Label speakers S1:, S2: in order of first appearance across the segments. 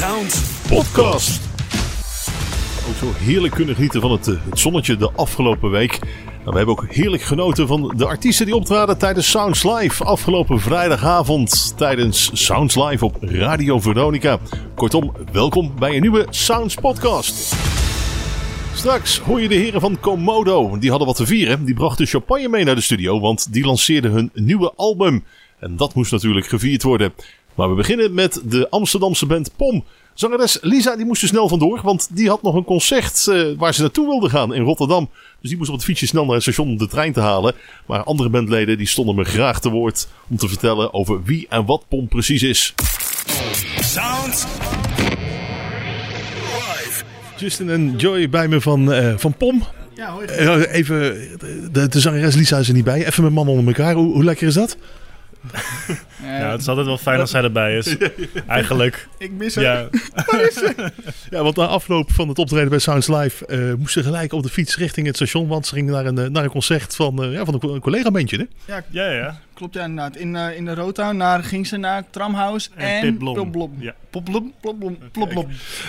S1: Sound Podcast.
S2: Ook zo heerlijk kunnen genieten van het, eh, het zonnetje de afgelopen week. Nou, we hebben ook heerlijk genoten van de artiesten die optraden tijdens Sounds Live. Afgelopen vrijdagavond tijdens Sounds Live op Radio Veronica. Kortom, welkom bij een nieuwe Sounds Podcast. Straks hoor je de heren van Komodo. Die hadden wat te vieren. Die brachten champagne mee naar de studio, want die lanceerden hun nieuwe album. En dat moest natuurlijk gevierd worden. Maar we beginnen met de Amsterdamse band POM. Zangeres Lisa die moest er snel vandoor, want die had nog een concert eh, waar ze naartoe wilde gaan in Rotterdam. Dus die moest op het fietsje snel naar het station om de trein te halen. Maar andere bandleden die stonden me graag te woord om te vertellen over wie en wat POM precies is.
S1: Sound Live.
S2: Justin en Joy bij me van, eh, van POM.
S3: Ja, hoi.
S2: Eh, even, de, de zangeres Lisa is er niet bij. Even met mannen onder elkaar. Hoe, hoe lekker is dat?
S4: Ja, het is altijd wel fijn als zij erbij is. Eigenlijk.
S3: Ik mis haar.
S4: Ja,
S2: Ja, want na afloop van het optreden bij Sounds Live eh moest ze gelijk op de fiets richting het station. Want ze ging naar een, eh, naar een concert van, eh, ja, van een, co- een collega-bandje. Hè?
S3: Ja,
S4: ja, ja.
S3: Klopt ja inderdaad. In, eh, in de Rotown naar, ging ze naar Tramhouse
S4: En
S3: en,
S4: Blom. Ja.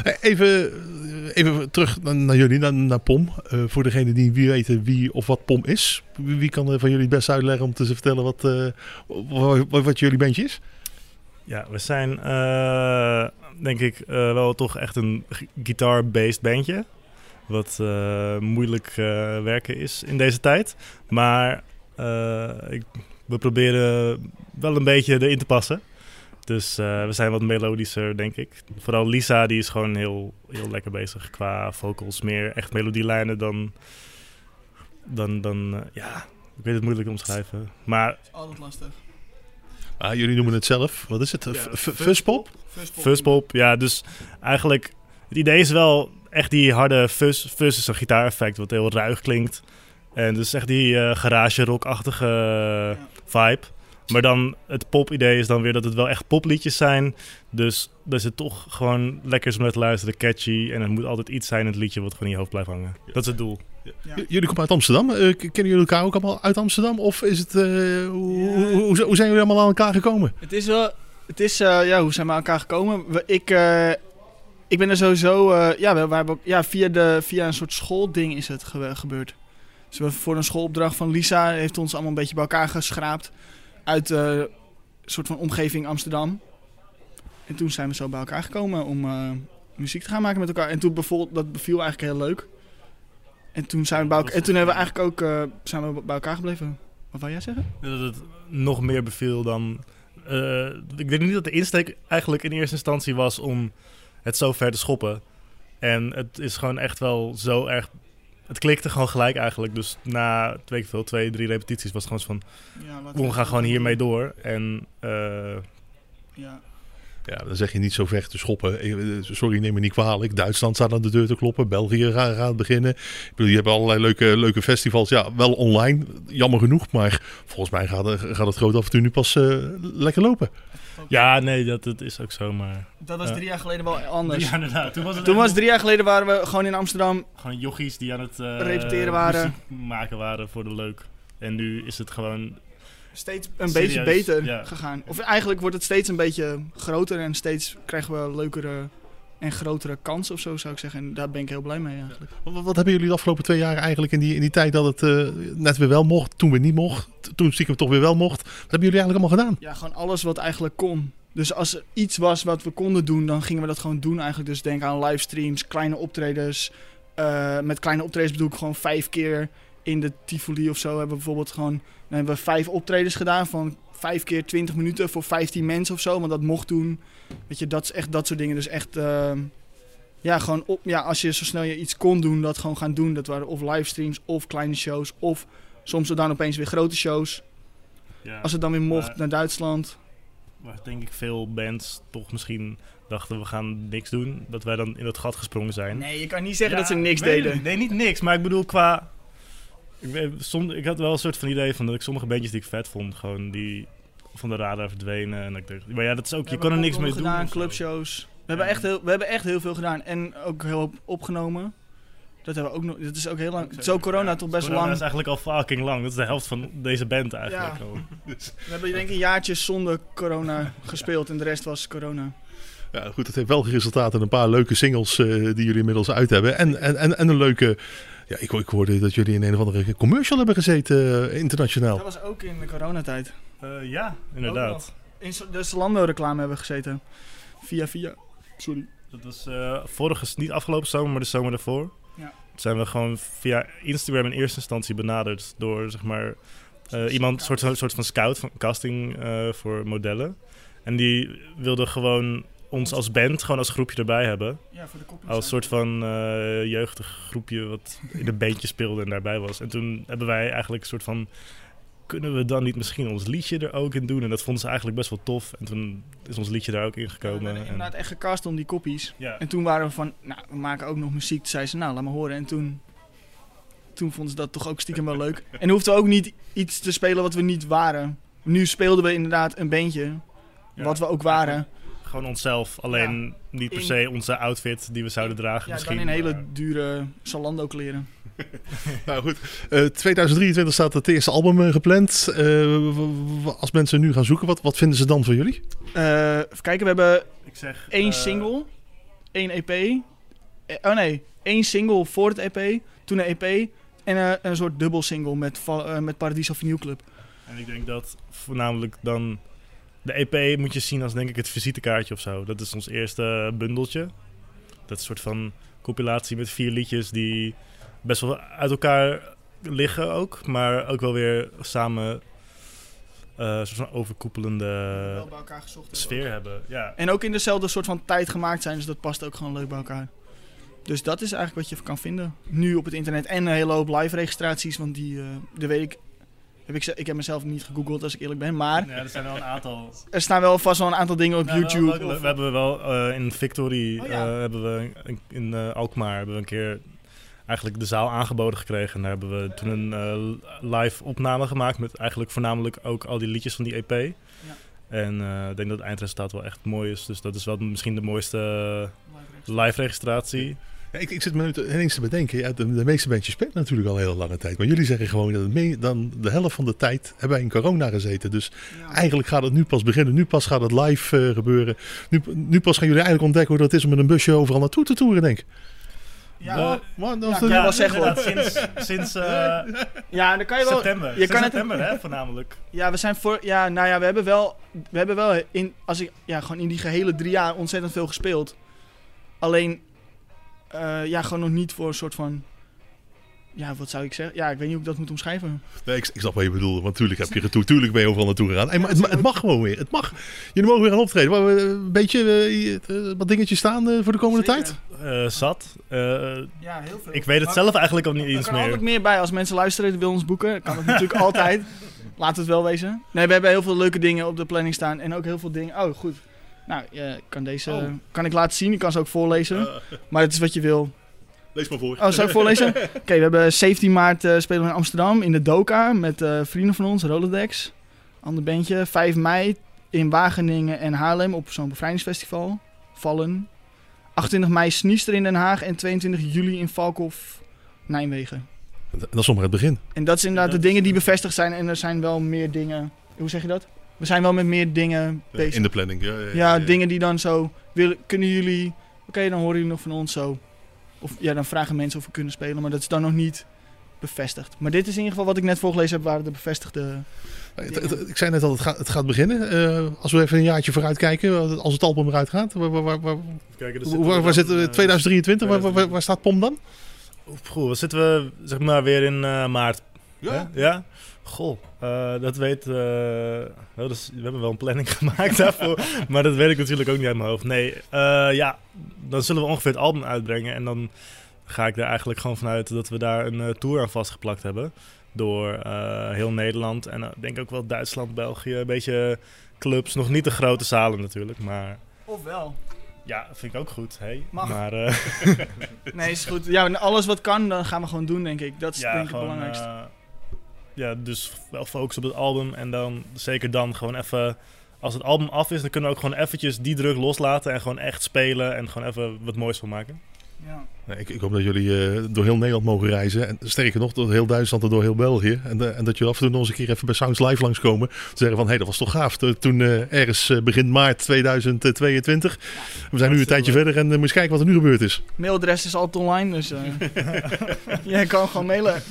S2: Eh, Even, eh, even terug naar, naar jullie, naar, naar POM. Eh, voor degene die wie weten wie of wat POM is. Wie, wie kan er van jullie het best uitleggen om te vertellen wat, eh, wat, wat, jullie bandje is?
S4: ja we zijn eh, denk ik eh, wel toch echt een guitar-based bandje. Wat eh, moeilijk eh, werken is in deze tijd. Maar eh, ik, we proberen wel een beetje erin te passen. Dus eh, we zijn wat melodischer, denk ik. Vooral Lisa, die is gewoon heel, heel lekker bezig qua vocals. Meer echt melodielijnen dan... dan, dan eh, ja, ik weet het moeilijk omschrijven. Maar
S3: Altijd lastig.
S2: Ah, jullie noemen het zelf. Wat is het?
S4: Ja,
S2: F- f- Fuzzpop?
S3: Fuzzpop.
S4: Fuzzpop, ja, dus eigenlijk... Het idee is wel echt die harde fuzz. Fuzz is een gitaareffect wat heel ruig klinkt. En dus echt die eh, garage rock-achtige vibe. Maar dan het pop-idee is dan weer dat het wel echt popliedjes zijn. Dus dat is het toch gewoon lekker is om naar te luisteren, catchy. En er moet altijd iets zijn in het liedje wat gewoon in je hoofd blijft hangen. Dat is het doel.
S3: Ja.
S2: Jullie komen uit Amsterdam. Eh, kennen jullie elkaar ook allemaal uit Amsterdam? Of is het, eh, hoe, hoe, hoe- hoe zijn jullie allemaal aan elkaar gekomen?
S3: Het is wel... Het is, eh, ja, hoe zijn we aan elkaar gekomen? We, ik, eh, ik ben er sowieso... eh, ja, we, we hebben ook, ja via, de, via een soort schoolding is het ge- gebeurd. Dus voor een schoolopdracht van Lisa heeft ons allemaal een beetje bij elkaar geschraapt. Uit eh, een soort van omgeving Amsterdam. En toen zijn we zo bij elkaar gekomen om eh, muziek te gaan maken met elkaar. En toen bijvoorbeeld, dat beviel eigenlijk heel leuk. En toen, zijn we bij elkaar, en toen hebben we eigenlijk ook eh, zijn we bij elkaar gebleven. Wat wou jij zeggen?
S4: Dat het nog meer beviel dan. ik denk niet dat de insteek eigenlijk in eerste instantie was om het zo ver te schoppen. En het is gewoon echt wel zo erg. Het klikte gewoon gelijk eigenlijk. Dus na ik veel, twee, drie repetities was het gewoon van.
S3: Ja, laten
S4: We gaan gewoon hiermee door. En eh,
S3: Ja.
S2: Ja, dan zeg je niet zo ver te schoppen. Eh, Sorry, neem me niet kwalijk. Duitsland staat aan de deur te kloppen. België gaat, gaat beginnen. Ik bedoel, je hebt allerlei leuke, leuke festivals. Ja, wel online. Jammer genoeg. Maar volgens mij gaat, het- gaat het groot avontuur nu pas eh, lekker lopen.
S4: Ja, nee, dat, dat is ook zo. Maar.
S3: Dat was drie jaar geleden wel anders.
S4: Ja, inderdaad. Toen was het
S3: Toen was drie jaar geleden waren we gewoon in Amsterdam.
S4: gewoon jochies die aan het eh,
S3: Repeteren waren.
S4: maken waren voor de leuk. En nu is het gewoon
S3: Steeds een
S4: Serieus,
S3: beetje beter
S4: ja.
S3: gegaan. Of eigenlijk wordt het steeds een beetje groter en steeds krijgen we leukere en grotere kansen of zo zou ik zeggen. En daar ben ik heel blij mee eigenlijk.
S2: Wat, wat hebben jullie de afgelopen twee jaar eigenlijk in die, in die tijd dat het eh, net weer wel mocht, toen weer niet mocht, toen stiekem toch weer wel mocht? Wat hebben jullie eigenlijk allemaal gedaan?
S3: Ja, gewoon alles wat eigenlijk kon. Dus als er iets was wat we konden doen, dan gingen we dat gewoon doen eigenlijk. Dus denk aan livestreams, kleine optredens. Eh, met kleine optredens bedoel ik gewoon vijf keer in de Tivoli of zo. Hebben we bijvoorbeeld gewoon dan hebben we vijf optredens gedaan van vijf keer 20 minuten voor 15 mensen of zo. Want dat mocht doen. Weet je, dat is echt dat soort dingen. Dus echt, eh, ja, gewoon op, ja, als je zo snel je iets kon doen, dat gewoon gaan doen. Dat waren of livestreams of kleine shows of soms dan opeens weer grote shows.
S4: ja,
S3: Als het dan weer mocht
S4: Maar-
S3: naar Duitsland.
S4: waar denk ik veel bands toch misschien dachten we gaan niks doen. Dat wij dan in dat gat gesprongen zijn.
S3: Nee, je kan niet zeggen
S4: Ja,
S3: dat ze niks deden.
S4: Nee, niet niks. Maar ik bedoel qua... Ik, soms, ik had wel een soort van idee van dat ik sommige bandjes die ik vet vond, gewoon die van de radar verdwenen. En dat ik dacht, maar ja, dat is ook, je kan er niks mee doen.
S3: gedaan,
S4: zo.
S3: clubshows. We, hebben echt heel, we hebben echt heel veel gedaan. En ook heel veel opgenomen. Dat hebben we ook nog. Dat is ook heel lang. Zo corona toch best
S4: Corona
S3: lang.
S4: is eigenlijk al fucking lang. Dat is de helft van deze band eigenlijk
S3: Ja.
S4: al.
S3: We hebben denk ik een jaartje zonder corona gespeeld. En de rest was corona.
S2: Ja, goed, het heeft wel resultaten in een paar leuke singles eh, die jullie inmiddels uit hebben. En, en, en, en een leuke... Ja, ik, ik hoorde dat jullie in een of andere commercial hebben gezeten, eh, internationaal.
S3: Dat was ook in de coronatijd.
S4: Eh, ja, inderdaad.
S3: In de Zalando-reclame hebben we gezeten. Via via. Sorry.
S4: Dat was eh, vorige, niet afgelopen zomer, maar de zomer daarvoor.
S3: Ja.
S4: Toen zijn we gewoon via Instagram in eerste instantie benaderd door zeg maar eh, iemand, een soort, van- soort van scout, van casting eh, voor modellen. En die wilde gewoon ons als band, gewoon als groepje erbij hebben.
S3: Ja, voor de kopjes.
S4: Als soort van eh, jeugdig groepje wat in een bandje speelde en daarbij was. En toen hebben wij eigenlijk een soort van... Kunnen we dan niet misschien ons liedje er ook in doen? En dat vonden ze eigenlijk best wel tof. En toen is ons liedje daar ook in
S3: We
S4: gekomen.
S3: werden
S4: en,
S3: inderdaad echt gecast om die koppies.
S4: ja.
S3: En toen waren we van, nou, we maken ook nog muziek. Toen zei ze, nou, laat maar horen. En toen, toen vonden ze dat toch ook stiekem wel leuk. En hoefden we ook niet iets te spelen wat we niet waren. Nu speelden we inderdaad een bandje,
S4: Ja.
S3: wat we ook waren.
S4: Gewoon onszelf, alleen niet per
S3: In-
S4: se onze outfit die we zouden dragen
S3: Ja,
S4: misschien.
S3: dan in hele dure Zalando kleren.
S2: Nou goed, eh, 2023 staat het eerste album eh, gepland. Eh, als mensen nu gaan zoeken, wat, wat vinden ze dan van jullie?
S3: Eh, even kijken, we hebben
S4: Ik zeg...
S3: één
S4: eh,
S3: single, één EP. Eh, oh nee, één single voor het EP, toen een EP. En eh, een soort dubbel single met, eh, met Paradiso Vinyl Club.
S4: En ik denk dat voornamelijk dan... De EP moet je zien als denk ik het visitekaartje of zo. Dat is ons eerste bundeltje. Dat is een soort van compilatie met vier liedjes die best wel uit elkaar liggen ook. Maar ook wel weer samen eh, een soort van overkoepelende
S3: Wel bij elkaar gezocht hebben.
S4: sfeer hebben. Ja.
S3: En ook in dezelfde soort van tijd gemaakt zijn, dus dat past ook gewoon leuk bij elkaar. Dus dat is eigenlijk wat je kan vinden. Nu op het internet. En een hele hoop live registraties, want die, eh de weet ik, heb ik, ik heb mezelf niet gegoogeld als ik eerlijk ben. Maar
S4: ja, er zijn wel een aantal
S3: er staan wel vast wel een aantal dingen op
S4: Nou,
S3: YouTube.
S4: wel we hebben wel eh, in Victory,
S3: Oh, ja.
S4: eh, hebben we in eh, Alkmaar hebben we een keer eigenlijk de zaal aangeboden gekregen. En daar hebben we toen een live opname gemaakt met eigenlijk voornamelijk ook al die liedjes van die EP. En eh, ik denk dat het eindresultaat wel echt mooi is. Dus dat is wel misschien de mooiste live registratie.
S2: Ja, ik, ik zit me nu te- ineens te bedenken, ja, de, de meeste bandjes spelen natuurlijk al een hele lange tijd. Maar jullie zeggen gewoon dat het mee, dan de helft van de tijd hebben wij in corona gezeten. Dus
S3: Ja.
S2: eigenlijk gaat het nu pas beginnen. Nu pas gaat het live eh, gebeuren. Nu, nu pas gaan jullie eigenlijk ontdekken hoe dat is om met een busje overal naartoe te toeren, denk ik.
S3: Ja, Ja, wel zeggen, hoor.
S4: inderdaad, Sinds, sinds eh,
S3: ja, dan kan je wel.
S4: september.
S3: je
S4: Sinds
S3: kan het-
S4: september, hè, voornamelijk.
S3: Ja, we zijn voor. Ja, nou ja, we hebben wel. We hebben wel in. Als ik. Ja, gewoon in die gehele drie jaar ontzettend veel gespeeld. Alleen. Eh, ja, gewoon nog niet voor een soort van. Ja, wat zou ik zeggen? Ja, ik weet niet hoe ik dat moet omschrijven.
S2: Nee, ik, ik snap wat je bedoelt. Want natuurlijk heb je getoerd. Tuurlijk ben je overal naartoe gegaan. Hey, maar het, ma- het mag gewoon weer. Het mag. Jullie mogen weer gaan optreden. Maar, eh, Een beetje eh, wat dingetjes staan voor de komende
S3: Zeker.
S2: tijd.
S4: Eh, zat. Eh,
S3: Ja, heel veel.
S4: ik weet het zelf eigenlijk al niet
S3: Er
S4: eens
S3: kan altijd
S4: meer.
S3: meer bij. Als mensen luisteren en willen ons boeken, kan het natuurlijk altijd. Laat het wel wezen. Nee, we hebben heel veel leuke dingen op de planning staan. En ook heel veel dingen. Oh, goed. Nou, je kan deze
S2: Oh.
S3: kan ik laten zien. Ik kan ze ook voorlezen. Maar het is wat je wil.
S2: lees maar voor.
S3: Oh, zou ik voorlezen? Oké, we hebben 17 maart eh, spelen we in Amsterdam in de Doka met eh, vrienden van ons, Rolodex. Ander bandje. 5 mei in Wageningen en Haarlem op zo'n bevrijdingsfestival. Vallen. 28 mei Sniester in Den Haag en 22 juli in Valkhof, Nijmegen.
S2: Dat is nog maar het begin.
S3: En dat zijn inderdaad
S4: Dat
S3: de dingen die bevestigd zijn en er zijn wel meer dingen. Hoe zeg je dat? We zijn wel met meer dingen bezig.
S2: In de planning. Ja, ja,
S3: Ja,
S2: ja.
S3: dingen die dan zo willen. Kunnen jullie. Oké, dan horen jullie nog van ons zo. Of ja, dan vragen mensen of we kunnen spelen, maar dat is dan nog niet bevestigd. Maar dit is in ieder geval wat ik net voorgelezen heb, waren de bevestigde.
S2: Het- Ik zei net al, het gaat, het gaat beginnen. Eh, als we even een jaartje vooruit kijken, als het album eruit gaat. Waar, waar, waar, waar,
S4: Kijk, er
S2: waar, waar
S4: dan,
S2: zitten we?
S4: eh,
S2: 2023? Waar, waar, waar- waar staat POM dan?
S4: Goh, wat zitten we zeg maar weer in eh, maart? hè? ja? Goh, eh, dat weet... dus, we hebben wel een planning gemaakt daarvoor. maar dat weet ik natuurlijk ook niet uit mijn hoofd. Nee, eh, ja, dan zullen we ongeveer het album uitbrengen. En dan ga ik er eigenlijk gewoon vanuit dat we daar een tour aan vastgeplakt hebben. Door heel Nederland en ik denk ook wel Duitsland, België. Een beetje clubs. Nog niet de grote zalen natuurlijk, maar...
S3: Ofwel.
S4: Ja, vind ik ook goed. Hey.
S3: Mag.
S4: Maar
S3: Nee, is goed. Ja, alles wat kan, dan gaan we gewoon doen, denk ik. Dat is denk ik het belangrijkste.
S4: Ja, dus wel focus op het album. En dan zeker dan gewoon even... Als het album af is, dan kunnen we ook gewoon eventjes die druk loslaten. En gewoon echt spelen. En gewoon even wat moois van maken.
S5: Ja.
S2: Ik, ik hoop dat jullie eh, door heel Nederland mogen reizen. En sterker nog, door heel Duitsland en door heel België. En, eh, en dat jullie af en toe nog eens een keer even bij Sounds Live langskomen. Te zeggen van, hé, hey, dat was toch gaaf. To- Toen eh, ergens eh, begin maart 2022. We zijn nu een tijdje verder en moet eens kijken wat er nu gebeurd is.
S5: Mailadres is altijd online, dus eh jij kan gewoon mailen.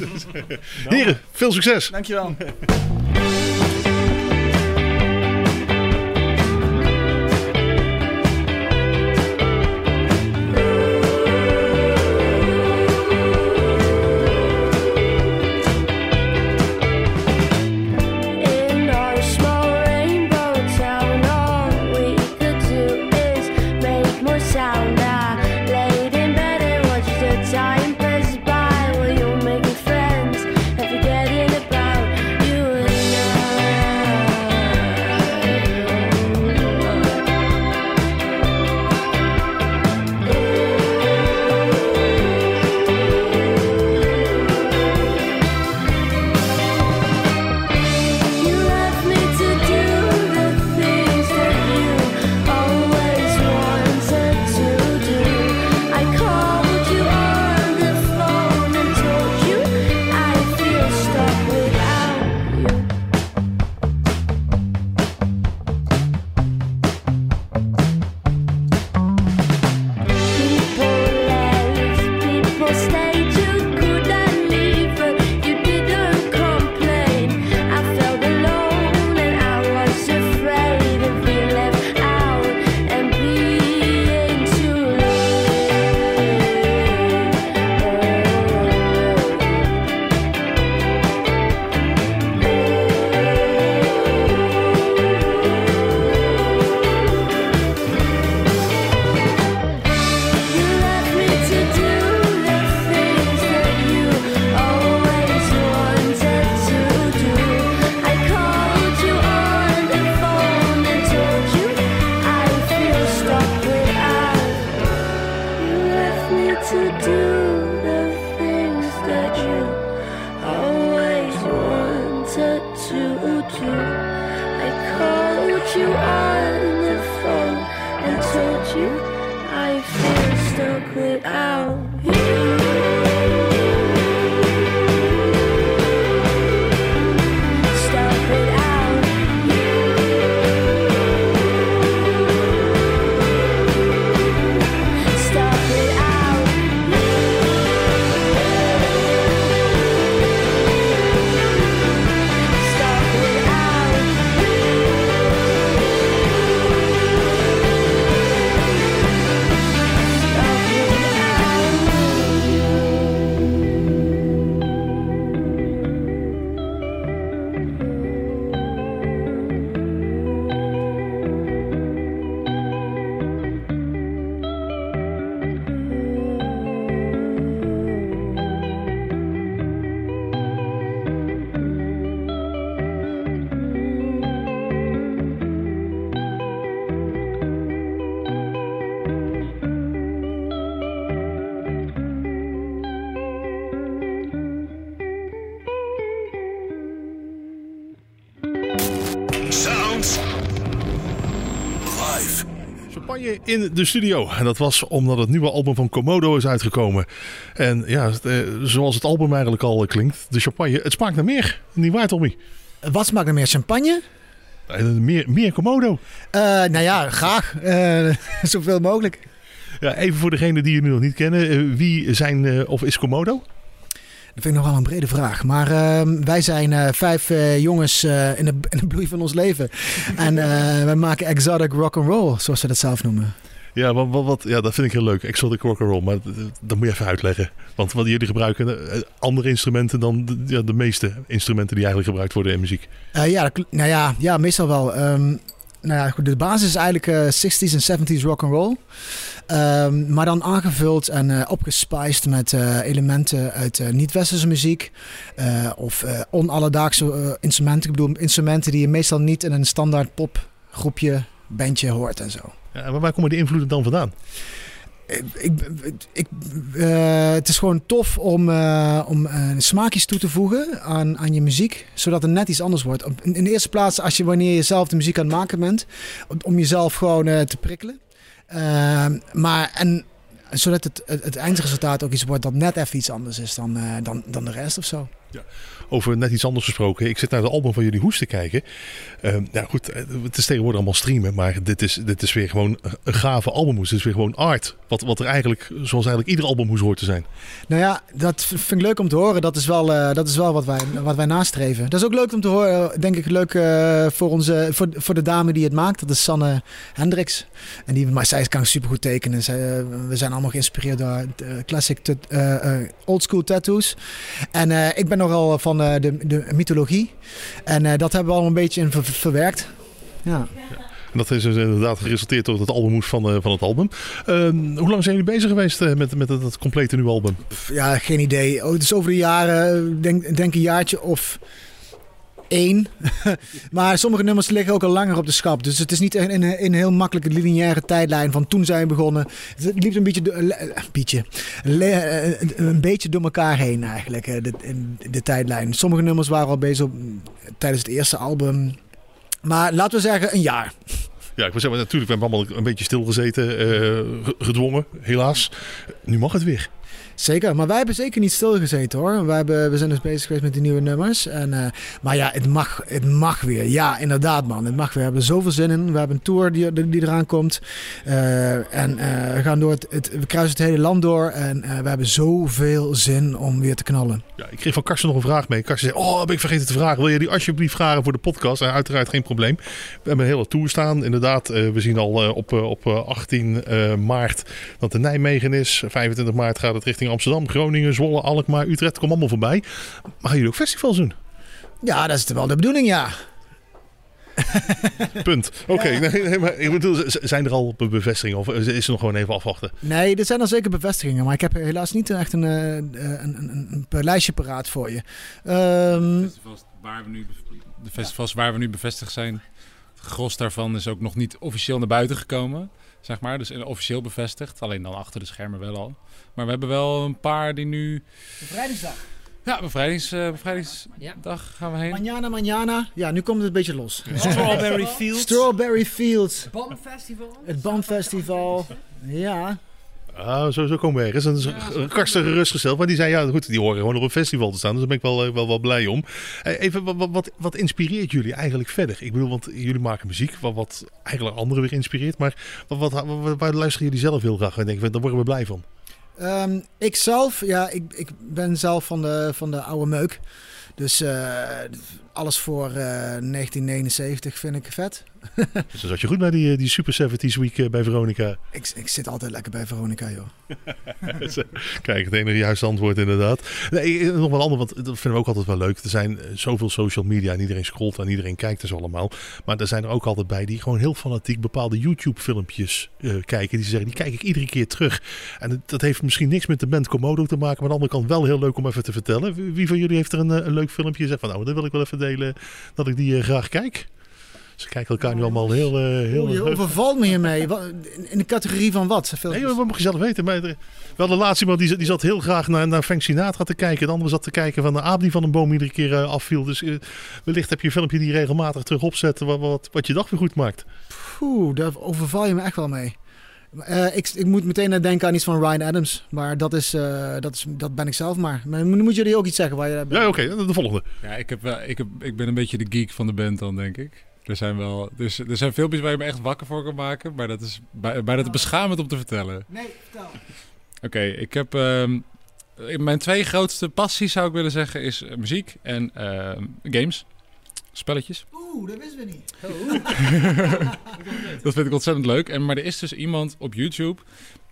S2: Heren, veel succes!
S5: Dankjewel.
S1: I feel stuck without you.
S2: In de studio. En dat was omdat het nieuwe album van Komodo is uitgekomen. En ja, eh, zoals het album eigenlijk al klinkt, de champagne, het smaakt naar meer. Niet waar, Tommy?
S6: Wat smaakt er meer? Champagne?
S2: Eh, Meer, meer Komodo.
S6: Eh, nou ja, graag. Zoveel mogelijk.
S2: Ja, even voor degenen die je nu nog niet kennen. wie zijn of is Komodo?
S6: Vind ik nogal een brede vraag. Maar ehm, wij zijn eh, vijf eh, jongens eh, in, de, in de bloei van ons leven. en wij maken exotic rock and roll, zoals we dat zelf noemen.
S2: Ja, wat, wat, wat, ja, dat vind ik heel leuk. Exotic rock and roll. Maar dat, moet je even uitleggen. Want wat jullie gebruiken andere instrumenten dan de, ja, de meeste instrumenten die eigenlijk gebruikt worden in muziek.
S6: Ja, dat nou ja, ja, meestal wel. Ehm, nou ja, goed, de basis is eigenlijk eh, 60s en 70s rock and roll. Ehm, maar dan aangevuld en eh opgespiced met eh, elementen uit niet-westerse muziek. of onalledaagse instrumenten. Ik bedoel, instrumenten die je meestal niet in een standaard popgroepje, bandje hoort en zo.
S2: Ja, maar waar komen die invloeden dan vandaan?
S6: Ik, ik, eh, het is gewoon tof om, eh, om eh, smaakjes toe te voegen aan, aan je muziek, zodat het net iets anders wordt. In, de eerste plaats, als je, wanneer je zelf de muziek aan het maken bent, om, jezelf gewoon te prikkelen. Maar en zodat het, het, het eindresultaat ook iets wordt dat net even iets anders is dan, dan, dan de rest of zo.
S2: Over net iets anders gesproken. Ik zit naar de album van jullie Hoes te kijken. Ehm ja, goed, eh, het is tegenwoordig allemaal streamen. Maar dit is, dit is weer gewoon een gave albumhoes. Dit is weer gewoon art. Wat, wat er eigenlijk, zoals eigenlijk ieder albumhoes hoort te zijn.
S6: Nou ja, dat vind ik leuk om te horen. Dat is wel, eh, dat is wel wat, wij, wat wij nastreven. Dat is ook leuk om te horen. Denk ik leuk eh, voor, onze, voor, voor de dame die het maakt. Dat is Sanne Hendricks. En die, maar zij kan supergoed tekenen. Zij, we zijn allemaal geïnspireerd door classic oldschool tattoos. En ik ben nogal van eh, de, de mythologie. En eh, dat hebben we al een beetje in ver- verwerkt. Ja.
S2: En dat is dus inderdaad geresulteerd door het albumhoes van, eh, van het album. Ehm, hoe lang zijn jullie bezig geweest eh, met, met het, het complete nieuwe album?
S6: Ja, geen idee. Oh, het is over de jaren, denk, denk een jaartje of één. maar sommige nummers liggen ook al langer op de schap. Dus het is niet een, een, een heel makkelijke lineaire tijdlijn van toen zijn we begonnen. Het liep een beetje, le- beetje, eh, een beetje door elkaar heen eigenlijk, eh, de, de tijdlijn. Sommige nummers waren al bezig op- tijdens het eerste album. Maar laten we zeggen een jaar.
S2: Ja, ik wil zeggen, natuurlijk, we hebben allemaal een beetje stilgezeten, eh, ge- gedwongen, helaas. Nu mag het weer.
S6: Zeker, maar wij hebben zeker niet stilgezeten hoor. Wij hebben, we zijn dus bezig geweest met die nieuwe nummers. En, eh, maar ja, het mag, het mag weer. Ja, inderdaad man. Het mag weer. We hebben zoveel zin in. We hebben een tour die, die eraan komt. Eh, en eh, we, gaan door het, we kruisen het hele land door. En we hebben zoveel zin om weer te knallen.
S2: Ja, ik kreeg van Karsten nog een vraag mee. Karsten zei, oh, ben ik vergeten te vragen. Wil je die alsjeblieft vragen voor de podcast? En uiteraard geen probleem. We hebben een hele tour staan. Inderdaad, we zien al op, op eh, 18 eh, maart dat er Nijmegen is. 25 maart gaat het richting Amsterdam, Groningen, Zwolle, Alkmaar, Utrecht. Kom allemaal voorbij. Maar gaan jullie ook festivals doen?
S6: Ja, dat is wel de bedoeling, ja.
S2: Punt. Oké, nee, nee, maar ik bedoel, zijn er al be- bevestigingen of is er nog gewoon even afwachten?
S6: Nee, er zijn al zeker bevestigingen. Maar ik heb helaas niet echt een, eh, een, een, een, een lijstje paraat voor je. Ehm,
S7: festivals waar we nu, de festivals waar we nu bevestigd zijn, het gros daarvan is ook nog niet officieel naar buiten gekomen. Zeg maar, dus officieel bevestigd. Alleen dan achter de schermen wel al. Maar we hebben wel een paar die nu...
S6: Bevrijdingsdag.
S7: Ja, bevrijdings, eh, bevrijdingsdag gaan we heen.
S6: Manjana, manjana. Ja, nu komt het een beetje los.
S4: Strawberry Fields.
S6: Strawberry Fields.
S8: BAM Festival.
S6: Het BAM Festival. Ja.
S2: Ah, zo, zo komen we ergens. En dus Karsten gerustgesteld. Maar die zei, ja goed, die horen gewoon op een festival te staan. Dus daar ben ik wel, eh, wel, wel blij om. Eh, Even, wat, wat, wat inspireert jullie eigenlijk verder? Ik bedoel, want jullie maken muziek, wat, wat eigenlijk anderen weer inspireert. Maar wat, wat, wat- waar luisteren jullie zelf heel graag? En denk ik, daar worden we blij van.
S6: Ehm, ik zelf, ja, ik, ik ben zelf van de, van de oude meuk. Dus eh, alles voor eh, 1979 vind ik vet.
S2: Dus zat je goed naar die, eh, die Super 70s Week eh, bij Veronica.
S6: Ik, ik zit altijd lekker bij Veronica, joh.
S2: Kijk, het enige juiste antwoord inderdaad. Nee, eh, nog wel ander, want dat vinden we ook altijd wel leuk. Er zijn eh, zoveel social media en iedereen scrolt en iedereen kijkt dus allemaal. Maar er zijn er ook altijd bij die gewoon heel fanatiek bepaalde YouTube-filmpjes eh, kijken. Die ze zeggen, die kijk ik iedere keer terug. En dat heeft misschien niks met de band Komodo te maken, maar aan de andere kant wel heel leuk om even te vertellen. Wie van jullie heeft er een, eh, een leuk filmpje en zegt van, nou, dat wil ik wel even delen, dat ik die eh, graag kijk. Ze kijken elkaar nu allemaal heel... eh, heel
S6: je overvalt me hiermee. In de categorie van wat?
S2: Nee, wat mag je zelf weten. Maar wel de laatste iemand die, die zat heel graag naar, naar Frank Sinatra te kijken. De andere zat te kijken van de aap die van een boom iedere keer eh, afviel. Dus eh, wellicht heb je een filmpje die regelmatig terug opzet. Wat, wat, wat je dag weer goed maakt.
S6: Oeh, daar overval je me echt wel mee. Eh, ik, ik moet meteen denken aan iets van Ryan Adams. Maar dat, is, eh, dat, is, dat ben ik zelf maar. Maar dan moeten jullie ook iets zeggen waar je...
S2: Ja, oké. de, de volgende.
S7: Ja, ik, heb, wel- ik, heb, ik ben een beetje de geek van de band dan, denk ik. Er zijn wel, dus, er zijn filmpjes waar je me echt wakker voor kan maken. Maar dat is bij- bijna te beschamend om te vertellen.
S6: Nee, vertel.
S7: Oké, ik heb... ehm, mijn twee grootste passies zou ik willen zeggen is eh, muziek en ehm, games. Spelletjes.
S6: Oeh, dat wisten we niet.
S7: Dat vind ik ontzettend leuk. En, maar er is dus iemand op YouTube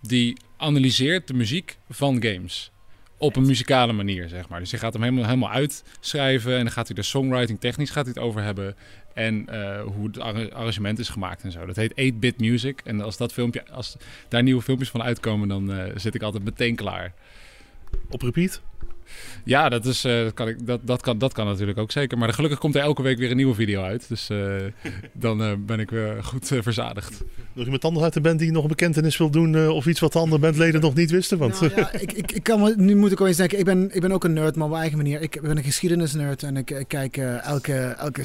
S7: die analyseert de muziek van games. Op een muzikale manier, zeg maar. Dus hij gaat hem helemaal, helemaal uitschrijven. En dan gaat hij er songwriting technisch gaat hij het over hebben. En eh, hoe het arra- arrangement is gemaakt en zo. Dat heet 8-bit music. En als, dat filmpje, als daar nieuwe filmpjes van uitkomen, dan eh, zit ik altijd meteen klaar.
S2: Op repeat.
S7: Ja, dat, is, eh, dat, kan ik, dat, dat, kan, dat kan natuurlijk ook zeker. Maar gelukkig komt er elke week weer een nieuwe video uit. Dus eh, dan eh, ben ik weer goed verzadigd.
S2: Nog iemand anders uit de band die nog een bekentenis wil doen. eh, of iets wat de andere bandleden nog niet wisten. Want
S6: Nou ja, ik, ik, ik kan, nu moet ik wel eens denken, ik ben, ik ben ook een nerd, maar op mijn eigen manier. Ik ben een geschiedenisnerd en ik, ik kijk elke, elke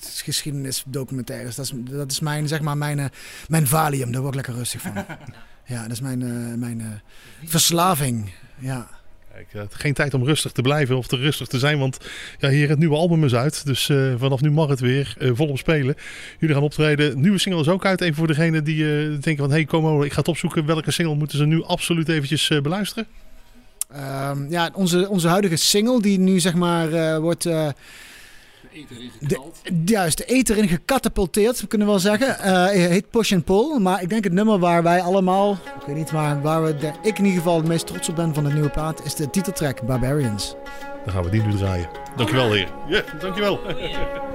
S6: geschiedenisdocumentaires. Dat is, dat is mijn, zeg maar, mijn, mijn valium, daar word ik lekker rustig van. Ja, dat is mijn, eh, mijn eh, verslaving. Ja.
S2: Kijk, eh, geen tijd om rustig te blijven of te rustig te zijn, want ja, hier het nieuwe album is uit. Dus eh, vanaf nu mag het weer eh, volop spelen. Jullie gaan optreden. Nieuwe single is ook uit. Even voor degene die eh, denken van, hey Como, ik ga het opzoeken. Welke single moeten ze nu absoluut eventjes beluisteren?
S6: Ehm, ja, onze, onze huidige single, die nu zeg maar eh, de, juist, de eter in gecatapulteerd, kunnen we wel zeggen. Eh, heet Push and Pull. Maar ik denk het nummer waar wij allemaal, ik weet niet, maar waar we, de, ik in ieder geval het meest trots op ben van het nieuwe plaat, is de titeltrack Barbarians.
S2: Dan gaan we die nu draaien. Dankjewel, heer. Ja, dankjewel.
S8: We got